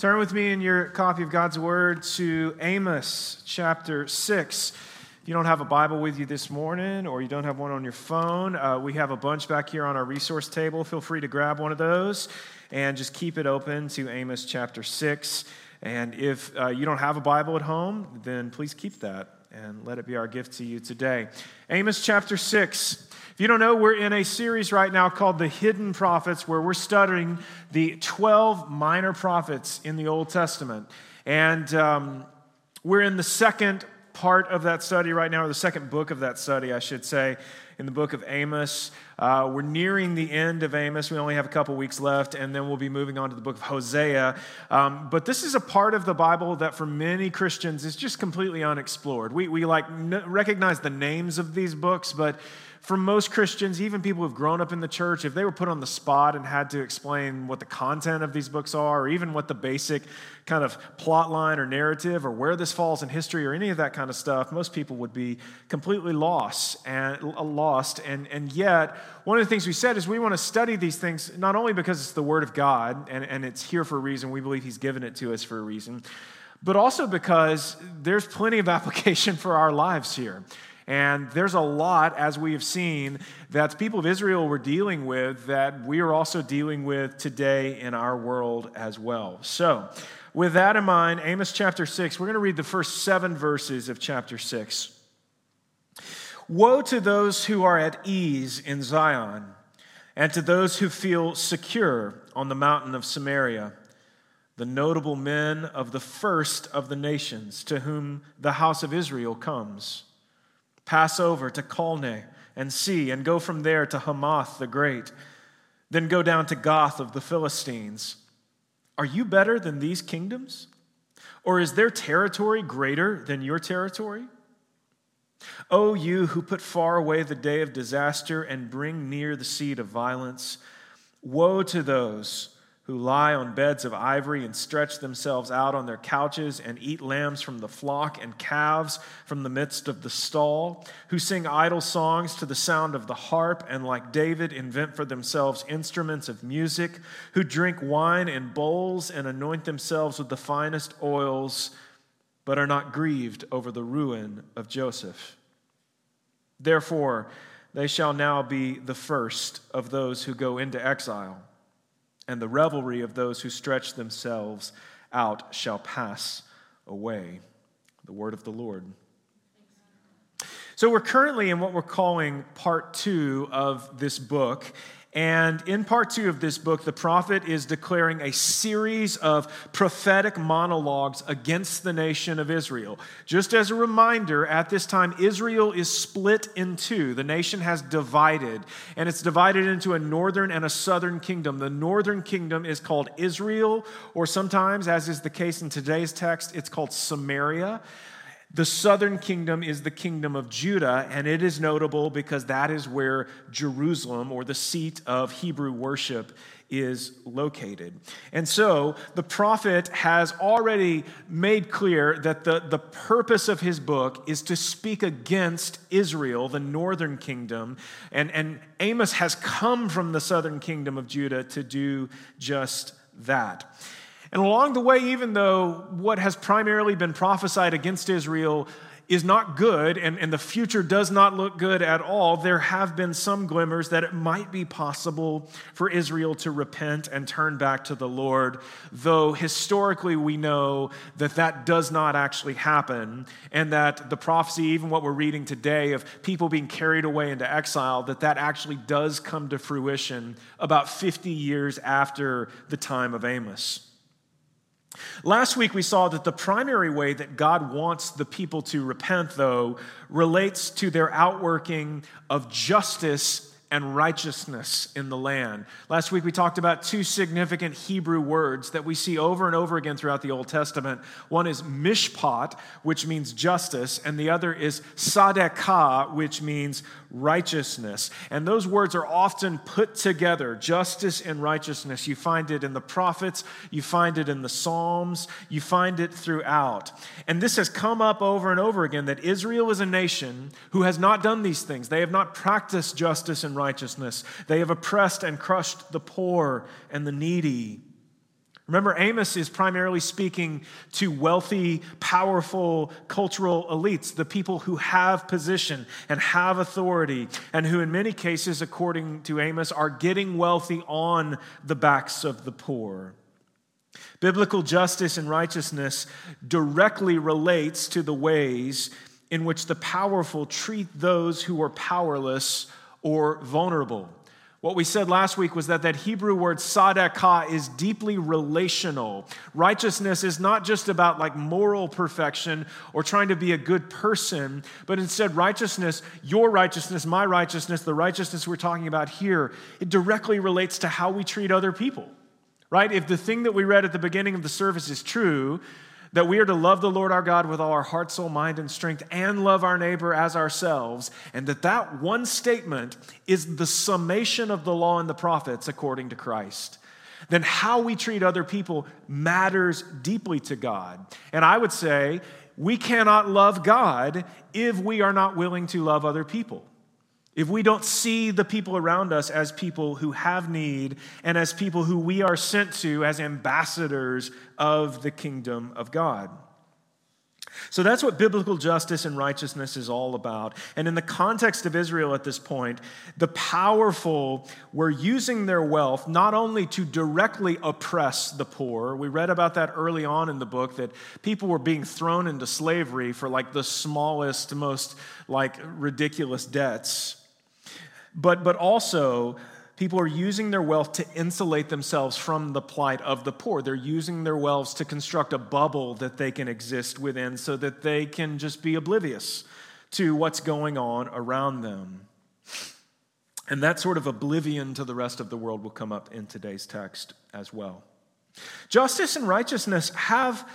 Turn with me in your copy of God's Word to Amos chapter 6. If you don't have a Bible with you this morning or you don't have one on your phone, uh, we have a bunch back here on our resource table. Feel free to grab one of those and just keep it open to Amos chapter 6. And if uh, you don't have a Bible at home, then please keep that and let it be our gift to you today. Amos chapter 6. You don't know, we're in a series right now called The Hidden Prophets, where we're studying the 12 minor prophets in the Old Testament. And um, we're in the second part of that study right now, or the second book of that study, I should say, in the book of Amos. Uh, we're nearing the end of Amos. We only have a couple weeks left, and then we'll be moving on to the book of Hosea. Um, but this is a part of the Bible that for many Christians is just completely unexplored. We, we like n- recognize the names of these books, but for most Christians, even people who've grown up in the church, if they were put on the spot and had to explain what the content of these books are, or even what the basic kind of plot line or narrative, or where this falls in history, or any of that kind of stuff, most people would be completely lost and uh, lost. And, and yet, one of the things we said is we want to study these things not only because it's the Word of God and, and it's here for a reason, we believe He's given it to us for a reason, but also because there's plenty of application for our lives here. And there's a lot, as we have seen, that the people of Israel were dealing with that we are also dealing with today in our world as well. So, with that in mind, Amos chapter 6, we're going to read the first seven verses of chapter 6. Woe to those who are at ease in Zion, and to those who feel secure on the mountain of Samaria, the notable men of the first of the nations to whom the house of Israel comes. Pass over to Calneh and see, and go from there to Hamath the Great. Then go down to Gath of the Philistines. Are you better than these kingdoms? Or is their territory greater than your territory? O you who put far away the day of disaster and bring near the seed of violence, woe to those who lie on beds of ivory and stretch themselves out on their couches and eat lambs from the flock and calves from the midst of the stall, who sing idle songs to the sound of the harp and, like David, invent for themselves instruments of music, who drink wine in bowls and anoint themselves with the finest oils, but are not grieved over the ruin of Joseph. Therefore, they shall now be the first of those who go into exile and the revelry of those who stretch themselves out shall pass away. The word of the Lord. So, we're currently in what we're calling part two of this book. And in part two of this book, the prophet is declaring a series of prophetic monologues against the nation of Israel. Just as a reminder, at this time, Israel is split in two. The nation has divided, and it's divided into a northern and a southern kingdom. The northern kingdom is called Israel, or sometimes, as is the case in today's text, it's called Samaria. The southern kingdom is the kingdom of Judah, and it is notable because that is where Jerusalem, or the seat of Hebrew worship, is located. And so the prophet has already made clear that the, the purpose of his book is to speak against Israel, the northern kingdom. And, and Amos has come from the southern kingdom of Judah to do just that. And along the way, even though what has primarily been prophesied against Israel is not good and, and the future does not look good at all, there have been some glimmers that it might be possible for Israel to repent and turn back to the Lord, though historically we know that that does not actually happen, and that the prophecy, even what we're reading today of people being carried away into exile, that that actually does come to fruition about 50 years after the time of Amos. Last week, we saw that the primary way that God wants the people to repent, though, relates to their outworking of justice and righteousness in the land. Last week we talked about two significant Hebrew words that we see over and over again throughout the Old Testament. One is mishpat, which means justice, and the other is tzedakah, which means righteousness. And those words are often put together, justice and righteousness. You find it in the prophets, you find it in the Psalms, you find it throughout. And this has come up over and over again that Israel is a nation who has not done these things. They have not practiced justice and righteousness. They have oppressed and crushed the poor and the needy. Remember, Amos is primarily speaking to wealthy, powerful cultural elites, the people who have position and have authority, and who, in many cases, according to Amos, are getting wealthy on the backs of the poor. Biblical justice and righteousness directly relates to the ways in which the powerful treat those who are powerless or vulnerable. What we said last week was that that Hebrew word tzedakah is deeply relational. Righteousness is not just about like moral perfection or trying to be a good person, but instead righteousness, your righteousness, my righteousness, the righteousness we're talking about here, it directly relates to how we treat other people. Right? If the thing that we read at the beginning of the service is true, that we are to love the Lord our God with all our heart, soul, mind, and strength, and love our neighbor as ourselves, and that that one statement is the summation of the law and the prophets according to Christ, then how we treat other people matters deeply to God. And I would say we cannot love God if we are not willing to love other people. If we don't see the people around us as people who have need and as people who we are sent to as ambassadors of the kingdom of God. So that's what biblical justice and righteousness is all about. And in the context of Israel at this point, the powerful were using their wealth not only to directly oppress the poor. We read about that early on in the book that people were being thrown into slavery for like the smallest, most like ridiculous debts. But, but also, people are using their wealth to insulate themselves from the plight of the poor. They're using their wealth to construct a bubble that they can exist within so that they can just be oblivious to what's going on around them. And that sort of oblivion to the rest of the world will come up in today's text as well. Justice and righteousness have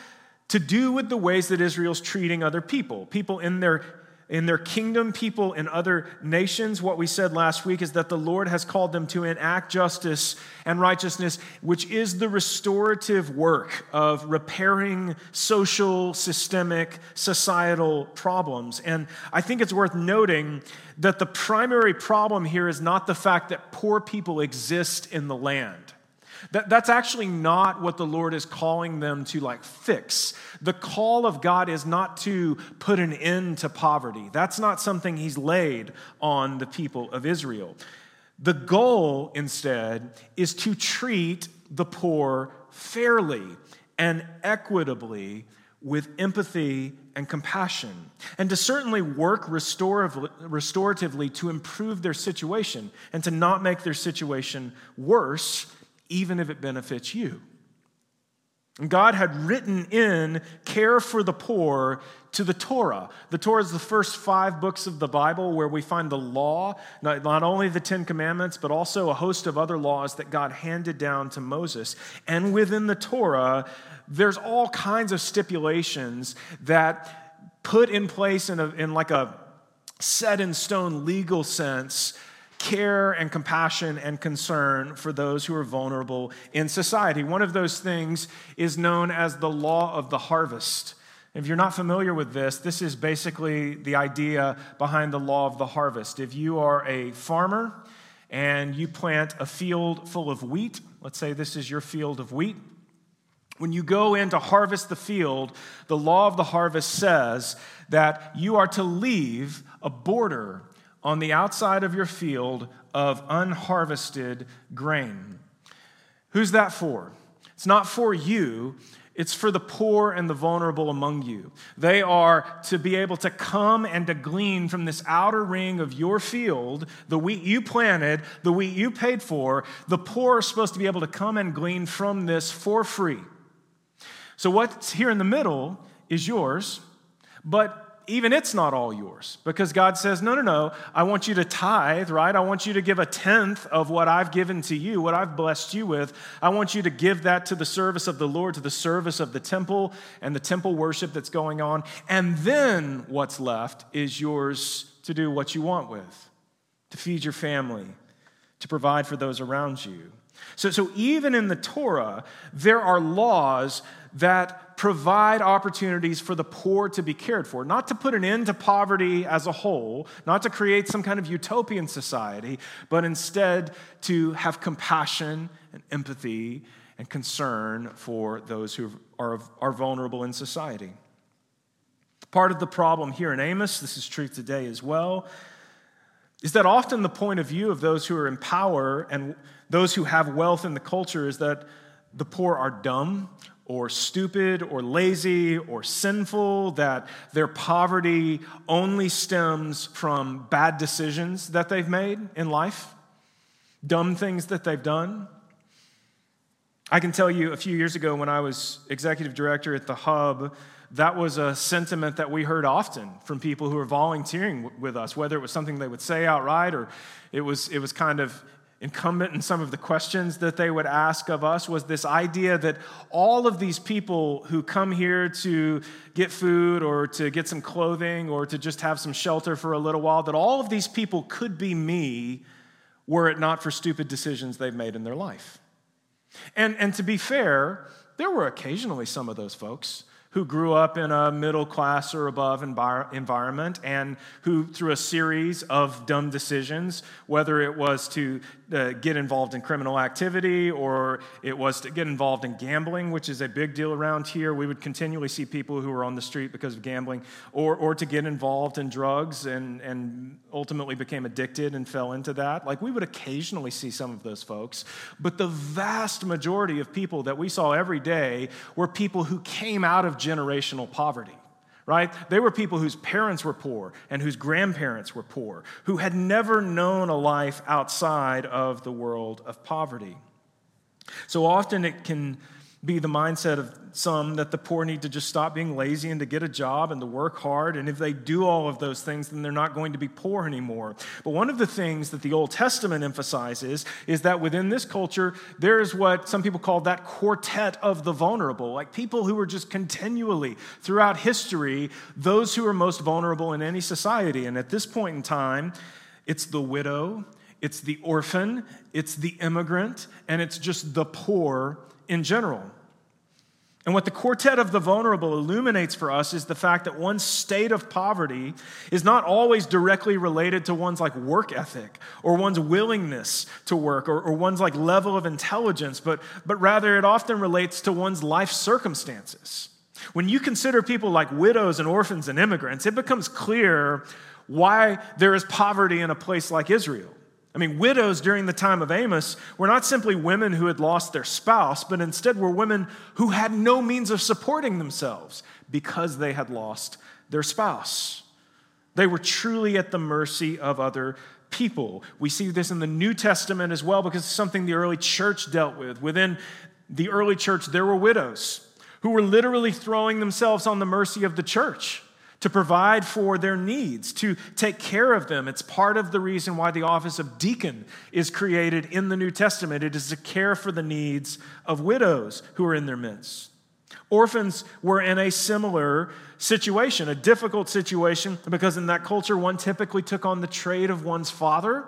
to do with the ways that Israel's treating other people, people in their in their kingdom, people in other nations. What we said last week is that the Lord has called them to enact justice and righteousness, which is the restorative work of repairing social, systemic, societal problems. And I think it's worth noting that the primary problem here is not the fact that poor people exist in the land. That, that's actually not what the Lord is calling them to like fix. The call of God is not to put an end to poverty. That's not something He's laid on the people of Israel. The goal, instead, is to treat the poor fairly and equitably with empathy and compassion, and to certainly work restoratively to improve their situation and to not make their situation worse even if it benefits you. And God had written in care for the poor to the Torah. The Torah is the first five books of the Bible where we find the law, not, not only the Ten Commandments, but also a host of other laws that God handed down to Moses. And within the Torah, there's all kinds of stipulations that put in place in, a, in like a set in stone legal sense care and compassion and concern for those who are vulnerable in society. One of those things is known as the law of the harvest. If you're not familiar with this, this is basically the idea behind the law of the harvest. If you are a farmer and you plant a field full of wheat, let's say this is your field of wheat, when you go in to harvest the field, the law of the harvest says that you are to leave a border on the outside of your field of unharvested grain. Who's that for? It's not for you, it's for the poor and the vulnerable among you. They are to be able to come and to glean from this outer ring of your field, the wheat you planted, the wheat you paid for. The poor are supposed to be able to come and glean from this for free. So, what's here in the middle is yours, but even it's not all yours because God says, no, no, no, I want you to tithe, right? I want you to give a tenth of what I've given to you, what I've blessed you with. I want you to give that to the service of the Lord, to the service of the temple and the temple worship that's going on. And then what's left is yours to do what you want with, to feed your family, to provide for those around you. So, so even in the Torah, there are laws that provide opportunities for the poor to be cared for, not to put an end to poverty as a whole, not to create some kind of utopian society, but instead to have compassion and empathy and concern for those who are, are vulnerable in society. Part of the problem here in Amos, this is true today as well, is that often the point of view of those who are in power and those who have wealth in the culture is that the poor are dumb or stupid or lazy or sinful, that their poverty only stems from bad decisions that they've made in life, dumb things that they've done. I can tell you a few years ago when I was executive director at the Hub, that was a sentiment that we heard often from people who were volunteering with us, whether it was something they would say outright or it was, it was kind of incumbent in some of the questions that they would ask of us was this idea that all of these people who come here to get food or to get some clothing or to just have some shelter for a little while, that all of these people could be me were it not for stupid decisions they've made in their life. And, and to be fair, there were occasionally some of those folks who grew up in a middle class or above environment and who, through a series of dumb decisions, whether it was to uh, get involved in criminal activity or it was to get involved in gambling, which is a big deal around here, we would continually see people who were on the street because of gambling, or, or to get involved in drugs and, and ultimately became addicted and fell into that. Like we would occasionally see some of those folks, but the vast majority of people that we saw every day were people who came out of generational poverty right? They were people whose parents were poor and whose grandparents were poor, who had never known a life outside of the world of poverty. So often it can be the mindset of some that the poor need to just stop being lazy and to get a job and to work hard. And if they do all of those things, then they're not going to be poor anymore. But one of the things that the Old Testament emphasizes is that within this culture, there is what some people call that quartet of the vulnerable, like people who are just continually throughout history, those who are most vulnerable in any society. And at this point in time, it's the widow, it's the orphan, it's the immigrant, and it's just the poor in general. And what the quartet of the vulnerable illuminates for us is the fact that one's state of poverty is not always directly related to one's like work ethic or one's willingness to work or, or one's like level of intelligence, but, but rather it often relates to one's life circumstances. When you consider people like widows and orphans and immigrants, it becomes clear why there is poverty in a place like Israel. I mean, widows during the time of Amos were not simply women who had lost their spouse, but instead were women who had no means of supporting themselves because they had lost their spouse. They were truly at the mercy of other people. We see this in the New Testament as well because it's something the early church dealt with. Within the early church, there were widows who were literally throwing themselves on the mercy of the church to provide for their needs, to take care of them. It's part of the reason why the office of deacon is created in the New Testament. It is to care for the needs of widows who are in their midst. Orphans were in a similar situation, a difficult situation, because in that culture, one typically took on the trade of one's father.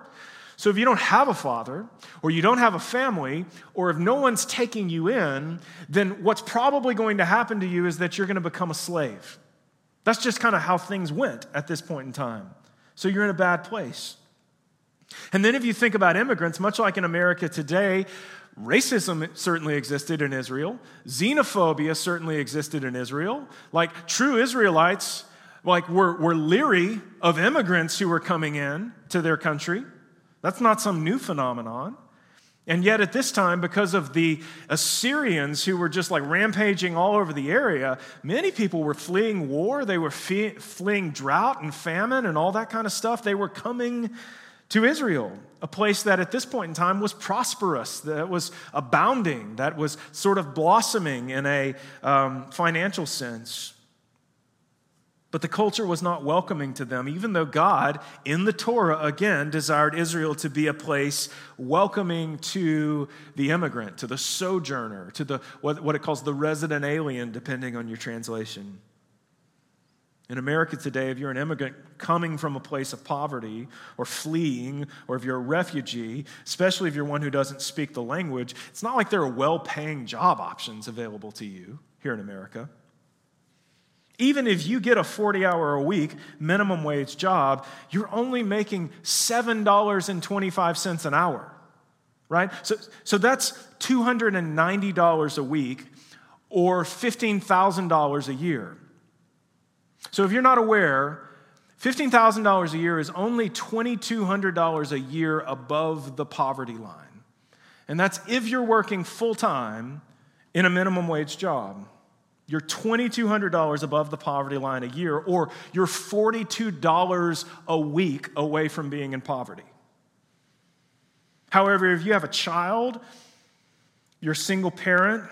So if you don't have a father, or you don't have a family, or if no one's taking you in, then what's probably going to happen to you is that you're going to become a slave. That's just kind of how things went at this point in time. So you're in a bad place. And then if you think about immigrants, much like in America today, racism certainly existed in Israel, xenophobia certainly existed in Israel. Like true Israelites, like were, were leery of immigrants who were coming in to their country. That's not some new phenomenon. And yet, at this time, because of the Assyrians who were just like rampaging all over the area, many people were fleeing war. They were fleeing drought and famine and all that kind of stuff. They were coming to Israel, a place that at this point in time was prosperous, that was abounding, that was sort of blossoming in a um, financial sense. But the culture was not welcoming to them, even though God, in the Torah, again, desired Israel to be a place welcoming to the immigrant, to the sojourner, to the, what, what it calls the resident alien, depending on your translation. In America today, if you're an immigrant coming from a place of poverty or fleeing, or if you're a refugee, especially if you're one who doesn't speak the language, it's not like there are well paying job options available to you here in America. Even if you get a 40 hour a week minimum wage job, you're only making $7.25 an hour. right? So, so that's $290 a week or $15,000 a year. So if you're not aware, $15,000 a year is only $2,200 a year above the poverty line. And that's if you're working full time in a minimum wage job. You're $2,200 above the poverty line a year, or you're $42 a week away from being in poverty. However, if you have a child, you're a single parent,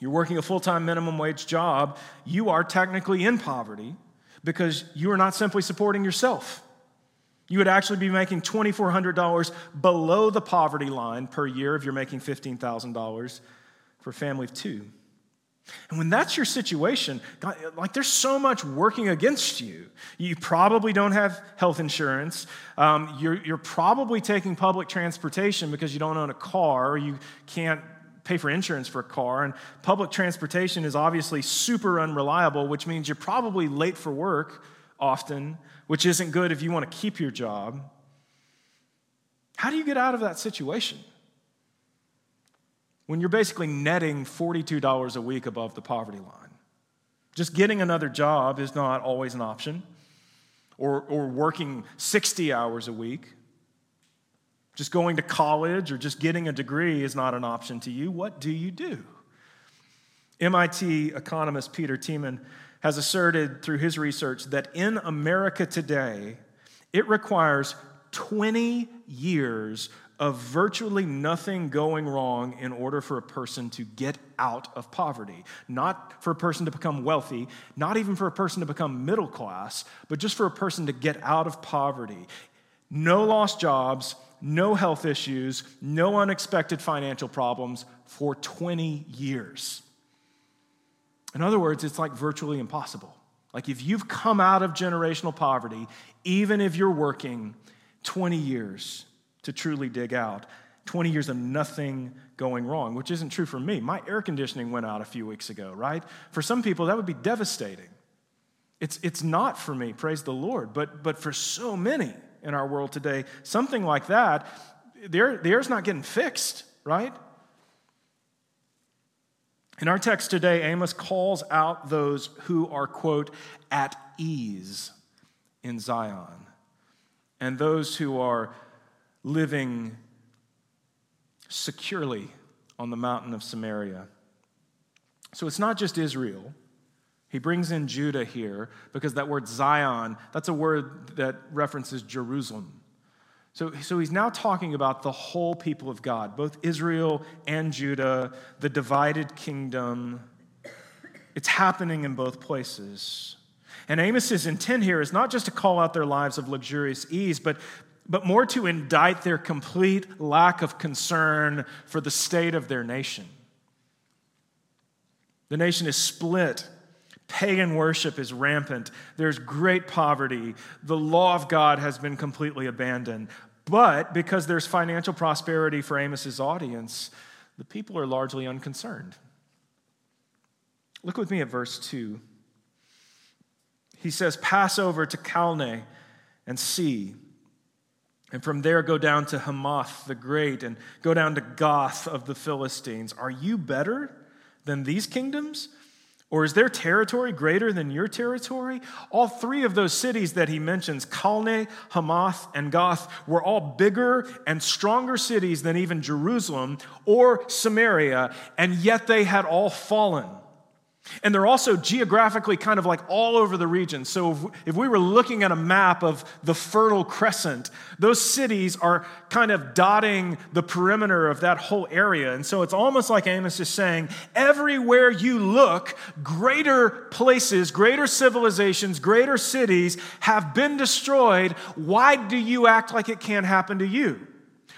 you're working a full time minimum wage job, you are technically in poverty because you are not simply supporting yourself. You would actually be making $2,400 below the poverty line per year if you're making $15,000 for a family of two. And when that's your situation, God, like there's so much working against you. You probably don't have health insurance. Um, you're, you're probably taking public transportation because you don't own a car or you can't pay for insurance for a car. And public transportation is obviously super unreliable, which means you're probably late for work often, which isn't good if you want to keep your job. How do you get out of that situation? When you're basically netting $42 a week above the poverty line. Just getting another job is not always an option, or, or working 60 hours a week. Just going to college or just getting a degree is not an option to you. What do you do? MIT economist Peter Temin has asserted through his research that in America today, it requires 20 years of virtually nothing going wrong in order for a person to get out of poverty. Not for a person to become wealthy, not even for a person to become middle class, but just for a person to get out of poverty. No lost jobs, no health issues, no unexpected financial problems for 20 years. In other words, it's like virtually impossible. Like if you've come out of generational poverty, even if you're working 20 years, to truly dig out. 20 years of nothing going wrong, which isn't true for me. My air conditioning went out a few weeks ago, right? For some people, that would be devastating. It's, it's not for me, praise the Lord, but, but for so many in our world today, something like that, the, air, the air's not getting fixed, right? In our text today, Amos calls out those who are, quote, at ease in Zion, and those who are living securely on the mountain of Samaria. So it's not just Israel. He brings in Judah here because that word Zion, that's a word that references Jerusalem. So, so he's now talking about the whole people of God, both Israel and Judah, the divided kingdom. It's happening in both places. And Amos's intent here is not just to call out their lives of luxurious ease, but, but more to indict their complete lack of concern for the state of their nation. The nation is split. Pagan worship is rampant. There's great poverty. The law of God has been completely abandoned. But because there's financial prosperity for Amos's audience, the people are largely unconcerned. Look with me at verse 2. He says, Pass over to Calneh and see and from there go down to Hamath the Great and go down to Gath of the Philistines. Are you better than these kingdoms? Or is their territory greater than your territory? All three of those cities that he mentions, Calneh, Hamath, and Gath, were all bigger and stronger cities than even Jerusalem or Samaria, and yet they had all fallen. And they're also geographically kind of like all over the region. So if, we were looking at a map of the Fertile Crescent, those cities are kind of dotting the perimeter of that whole area. And so it's almost like Amos is saying everywhere you look, greater places, greater civilizations, greater cities have been destroyed. Why do you act like it can't happen to you?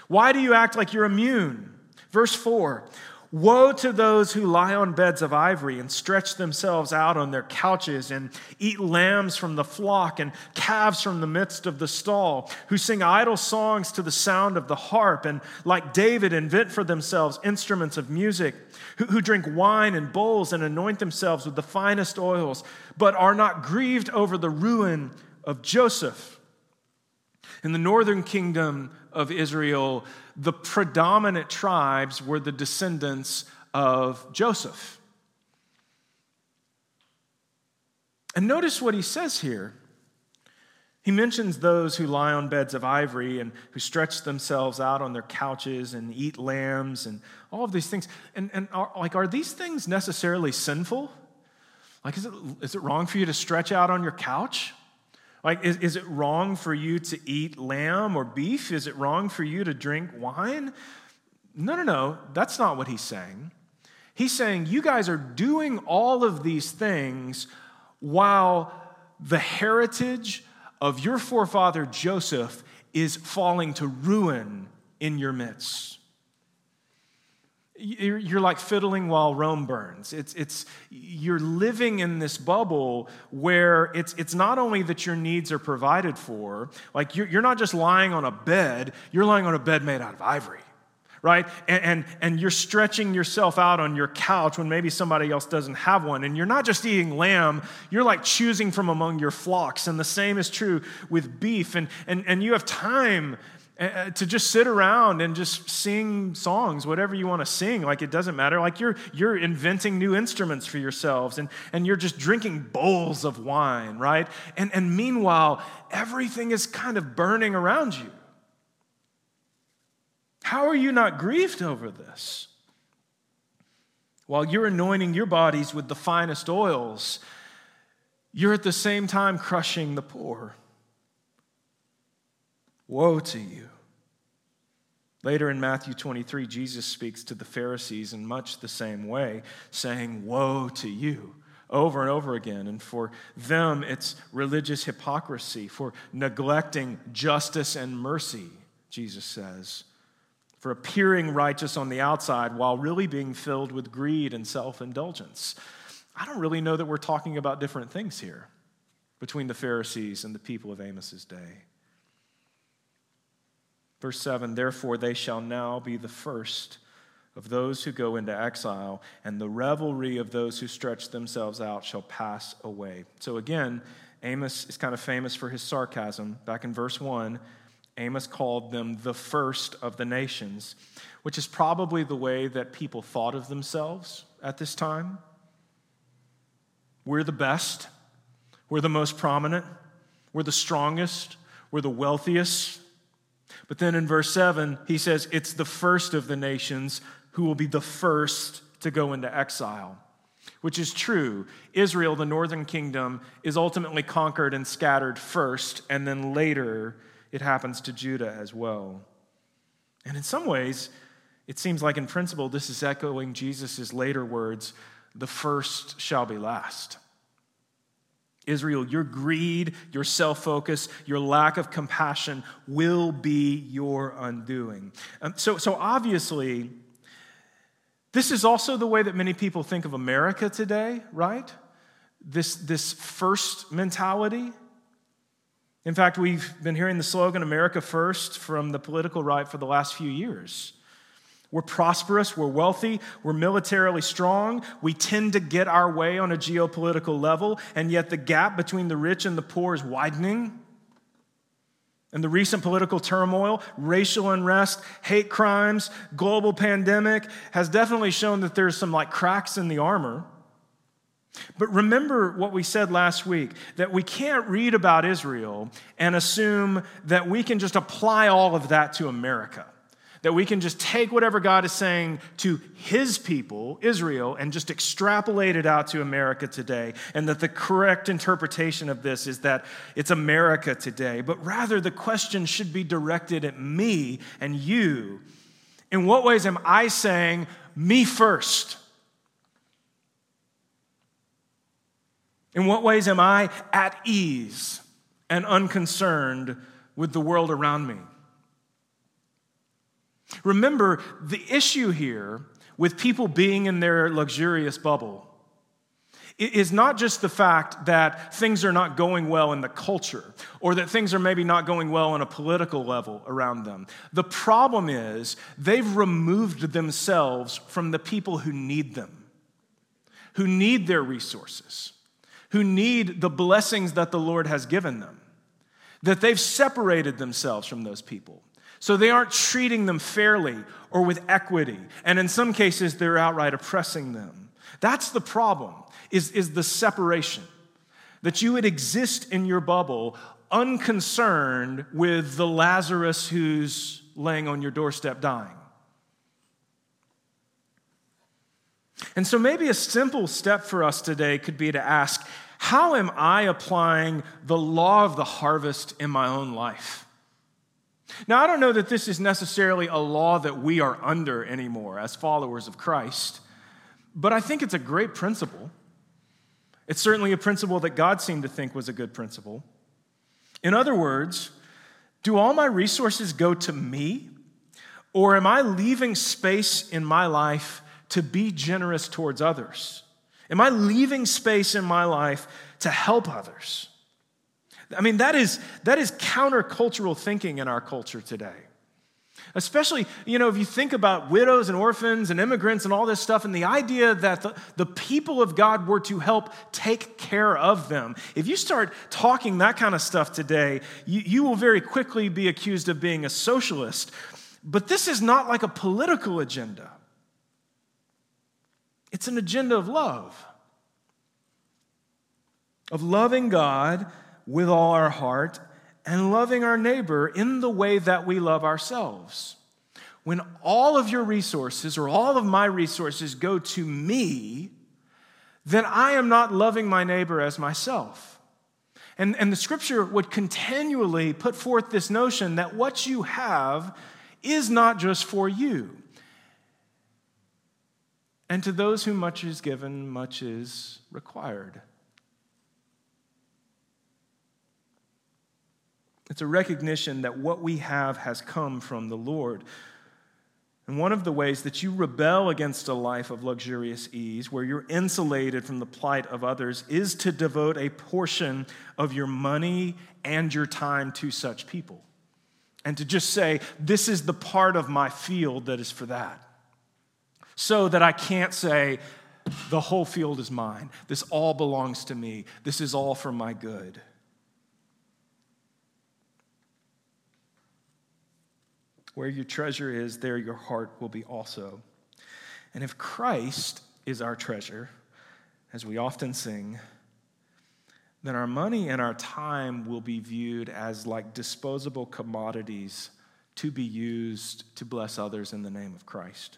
Why do you act like you're immune? Verse 4 Woe to those who lie on beds of ivory and stretch themselves out on their couches and eat lambs from the flock and calves from the midst of the stall, who sing idle songs to the sound of the harp and, like David, invent for themselves instruments of music, who, who drink wine in bowls and anoint themselves with the finest oils, but are not grieved over the ruin of Joseph. In the northern kingdom of Israel, the predominant tribes were the descendants of Joseph. And notice what he says here. He mentions those who lie on beds of ivory and who stretch themselves out on their couches and eat lambs and all of these things. And, and are, like, are these things necessarily sinful? Like, is it, is it wrong for you to stretch out on your couch? Like, is, is it wrong for you to eat lamb or beef? Is it wrong for you to drink wine? No, no, no. That's not what he's saying. He's saying you guys are doing all of these things while the heritage of your forefather Joseph is falling to ruin in your midst. You're like fiddling while Rome burns. It's, it's, you're living in this bubble where it's, it's not only that your needs are provided for, like you're, you're not just lying on a bed, you're lying on a bed made out of ivory right? And, and, and, you're stretching yourself out on your couch when maybe somebody else doesn't have one. And you're not just eating lamb, you're like choosing from among your flocks. And the same is true with beef. And, and, and you have time uh, uh, to just sit around and just sing songs whatever you want to sing like it doesn't matter like you're you're inventing new instruments for yourselves and and you're just drinking bowls of wine right and and meanwhile everything is kind of burning around you how are you not grieved over this? While you're anointing your bodies with the finest oils, you're at the same time crushing the poor. Woe to you. Later in Matthew 23, Jesus speaks to the Pharisees in much the same way, saying, Woe to you, over and over again. And for them, it's religious hypocrisy, for neglecting justice and mercy, Jesus says for appearing righteous on the outside while really being filled with greed and self indulgence. I don't really know that we're talking about different things here between the Pharisees and the people of Amos's day. Verse 7 Therefore, they shall now be the first of those who go into exile, and the revelry of those who stretch themselves out shall pass away. So, again, Amos is kind of famous for his sarcasm. Back in verse 1, Amos called them the first of the nations, which is probably the way that people thought of themselves at this time. We're the best, we're the most prominent, we're the strongest, we're the wealthiest. But then in verse 7, he says, It's the first of the nations who will be the first to go into exile, which is true. Israel, the northern kingdom, is ultimately conquered and scattered first, and then later it happens to Judah as well. And in some ways, it seems like in principle, this is echoing Jesus' later words the first shall be last. Israel, your greed, your self focus, your lack of compassion will be your undoing. Um, so, so obviously, this is also the way that many people think of America today, right? This, this first mentality. In fact, we've been hearing the slogan America First from the political right for the last few years. We're prosperous, we're wealthy, we're militarily strong, we tend to get our way on a geopolitical level, and yet the gap between the rich and the poor is widening. And the recent political turmoil, racial unrest, hate crimes, global pandemic has definitely shown that there's some like cracks in the armor. But remember what we said last week that we can't read about Israel and assume that we can just apply all of that to America. That we can just take whatever God is saying to his people, Israel, and just extrapolate it out to America today. And that the correct interpretation of this is that it's America today. But rather, the question should be directed at me and you. In what ways am I saying, me first? In what ways am I at ease and unconcerned with the world around me? Remember, the issue here with people being in their luxurious bubble is not just the fact that things are not going well in the culture or that things are maybe not going well on a political level around them. The problem is they've removed themselves from the people who need them, who need their resources who need the blessings that the Lord has given them, that they've separated themselves from those people. So they aren't treating them fairly or with equity. And in some cases, they're outright oppressing them. That's the problem, is, is the separation. That you would exist in your bubble unconcerned with the Lazarus who's laying on your doorstep dying. And so maybe a simple step for us today could be to ask how am I applying the law of the harvest in my own life? Now, I don't know that this is necessarily a law that we are under anymore as followers of Christ, but I think it's a great principle. It's certainly a principle that God seemed to think was a good principle. In other words, do all my resources go to me, or am I leaving space in my life to be generous towards others? Am I leaving space in my life to help others? I mean, that is, that is countercultural thinking in our culture today. Especially, you know, if you think about widows and orphans and immigrants and all this stuff, and the idea that the, the people of God were to help take care of them. If you start talking that kind of stuff today, you, you will very quickly be accused of being a socialist. But this is not like a political agenda, it's an agenda of love. Of loving God with all our heart and loving our neighbor in the way that we love ourselves. When all of your resources or all of my resources go to me, then I am not loving my neighbor as myself. And, and the scripture would continually put forth this notion that what you have is not just for you. And to those whom much is given, much is required. It's a recognition that what we have has come from the Lord. And one of the ways that you rebel against a life of luxurious ease, where you're insulated from the plight of others, is to devote a portion of your money and your time to such people. And to just say, this is the part of my field that is for that. So that I can't say, the whole field is mine. This all belongs to me. This is all for my good. Where your treasure is, there your heart will be also. And if Christ is our treasure, as we often sing, then our money and our time will be viewed as like disposable commodities to be used to bless others in the name of Christ.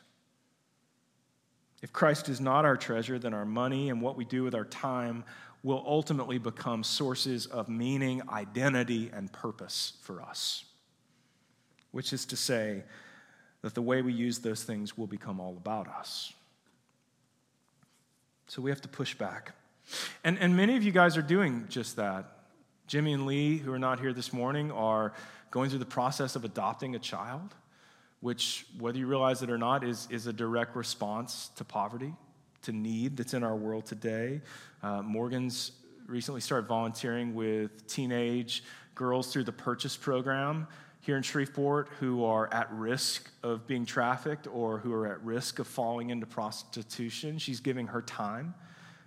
If Christ is not our treasure, then our money and what we do with our time will ultimately become sources of meaning, identity, and purpose for us which is to say that the way we use those things will become all about us. So we have to push back. And, and many of you guys are doing just that. Jimmy and Lee, who are not here this morning, are going through the process of adopting a child, which, whether you realize it or not, is, is a direct response to poverty, to need that's in our world today. Uh, Morgan's recently started volunteering with teenage girls through the Purchase program, here in Shreveport who are at risk of being trafficked or who are at risk of falling into prostitution. She's giving her time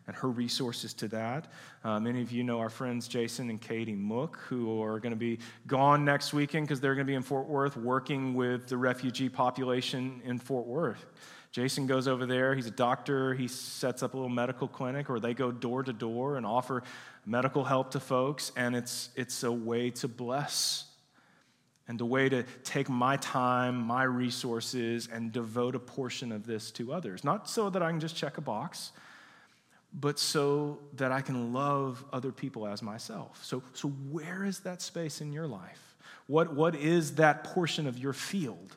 and her resources to that. Uh, many of you know our friends Jason and Katie Mook, who are going to be gone next weekend because they're going to be in Fort Worth working with the refugee population in Fort Worth. Jason goes over there, he's a doctor, he sets up a little medical clinic, or they go door to door and offer medical help to folks, and it's, it's a way to bless and a way to take my time, my resources, and devote a portion of this to others. Not so that I can just check a box, but so that I can love other people as myself. So, so where is that space in your life? What, what is that portion of your field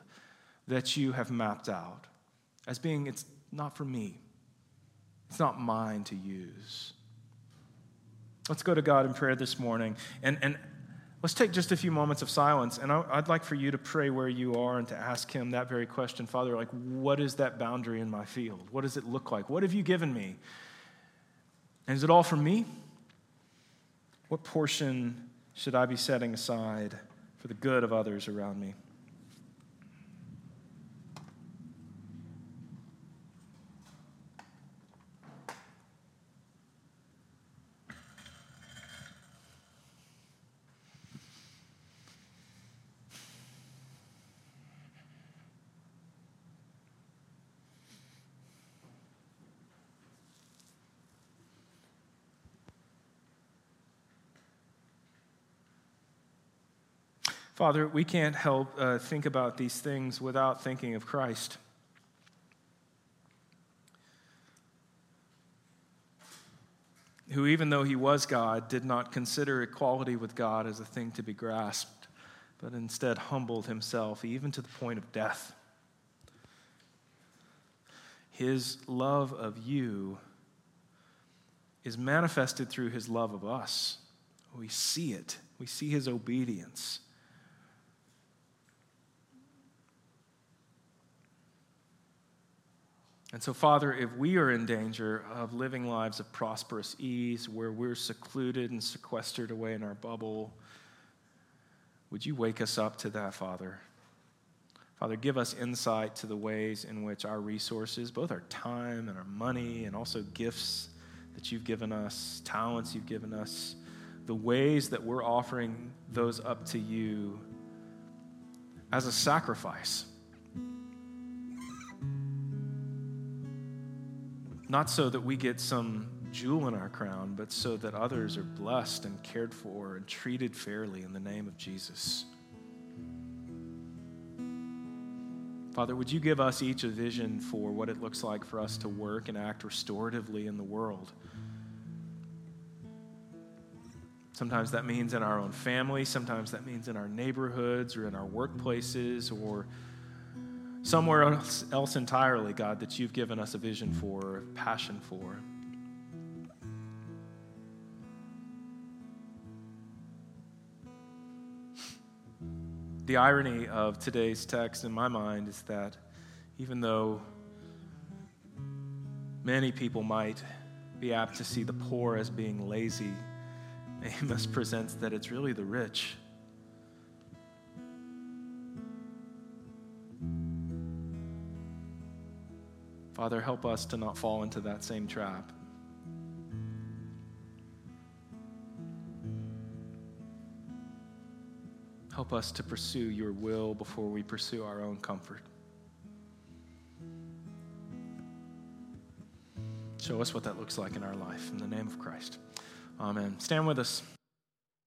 that you have mapped out as being, it's not for me, it's not mine to use? Let's go to God in prayer this morning and, and Let's take just a few moments of silence, and I'd like for you to pray where you are and to ask Him that very question Father, like, what is that boundary in my field? What does it look like? What have you given me? And is it all for me? What portion should I be setting aside for the good of others around me? Father, we can't help uh, think about these things without thinking of Christ. Who, even though he was God, did not consider equality with God as a thing to be grasped, but instead humbled himself, even to the point of death. His love of you is manifested through his love of us. We see it, we see his obedience. And so, Father, if we are in danger of living lives of prosperous ease, where we're secluded and sequestered away in our bubble, would you wake us up to that, Father? Father, give us insight to the ways in which our resources, both our time and our money, and also gifts that you've given us, talents you've given us, the ways that we're offering those up to you as a sacrifice Not so that we get some jewel in our crown, but so that others are blessed and cared for and treated fairly in the name of Jesus. Father, would you give us each a vision for what it looks like for us to work and act restoratively in the world? Sometimes that means in our own family, sometimes that means in our neighborhoods or in our workplaces or somewhere else, else entirely, God, that you've given us a vision for, passion for. The irony of today's text in my mind is that even though many people might be apt to see the poor as being lazy, Amos presents that it's really the rich Father, help us to not fall into that same trap. Help us to pursue your will before we pursue our own comfort. Show us what that looks like in our life. In the name of Christ. Amen. Stand with us.